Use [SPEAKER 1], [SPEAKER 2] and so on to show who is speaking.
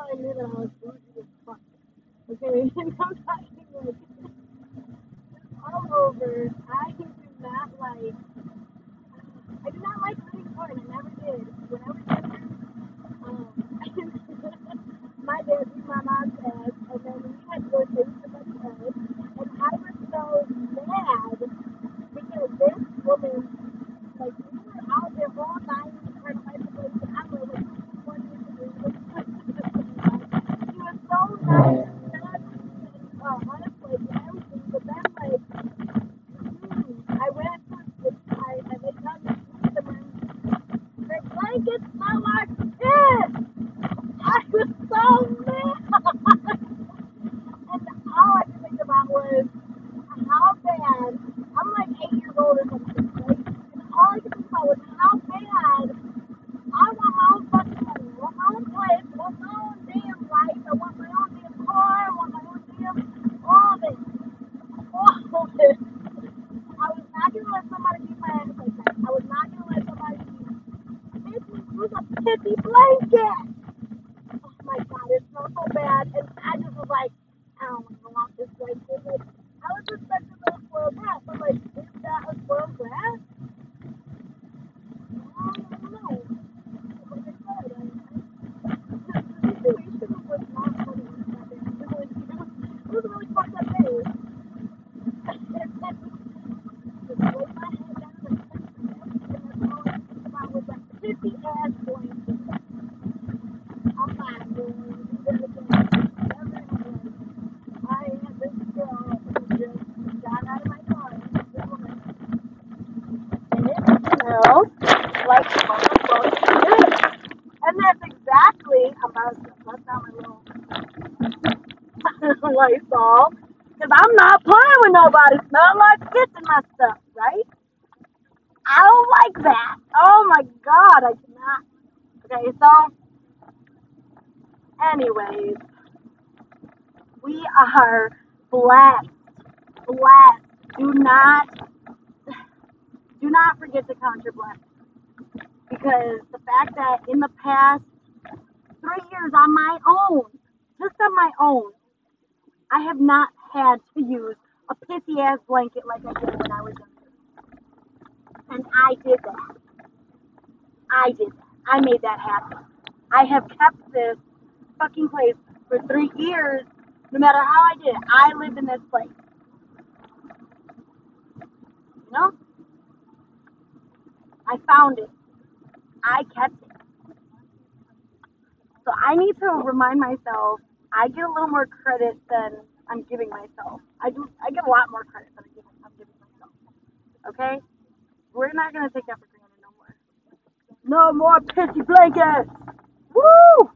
[SPEAKER 1] how I knew that I was bougie as fuck. Okay, and I'm talking like all over. I do not like. I do not like living porn. I never did. When I was younger, um, my dad beat my mom's ass, and then we had to go chase somebody else, and I was so mad because this woman, like, we were out there all night trying to fight the police, and I don't know what she wanted to do. She was so nice, and uh, honestly, and everything, but then, like, mm, I went to the side, and they tell me to the room, blankets smell like shit! I was so mad! and all I could think about was how bad, I'm like eight years old or something, right? And all I could think about was how bad I want my own fucking money, I want my own place, I want my own damn life, I want my own damn car, I want my own damn, all of it, all of it. I was not gonna let somebody beat my ass like that. I was not gonna let somebody hit pissy blanket. Oh my god, it smells so bad. And I just was like, I don't want this blanket. Like, I was expecting a spoiled brat, but like, is that a spoiled brat? I don't know. Like I said, I, the situation was not funny. It was, it was, it was a really fucked up day. Just lay my head down and touch the bed, and that's all I think about was that pissy ass blanket. I'm not doing it again. Never again. I had this girl who just got out of my car. This woman. And it smelled like motherfucking shit. And that's exactly, I'm about to bust out my little Lysol. Because I'm not playing with nobody smelling like shit in my stuff, right? I don't like that. Oh my god, I cannot. Okay, so, anyways, we are blessed. Blessed. Do not, do not forget to count your blessings. Because the fact that in the past three years on my own, just on my own, I have not had to use a pissy ass blanket like I did when I was younger. And I did that. I did that. I made that happen. I have kept this fucking place for three years, no matter how I did it. I lived in this place. You know? I found it. I kept it. So I need to remind myself I get a little more credit than I'm giving myself. I do I get a lot more credit than I'm giving, myself. Okay? We're not gonna take that for granted no more. No more pissy blankets! Woo!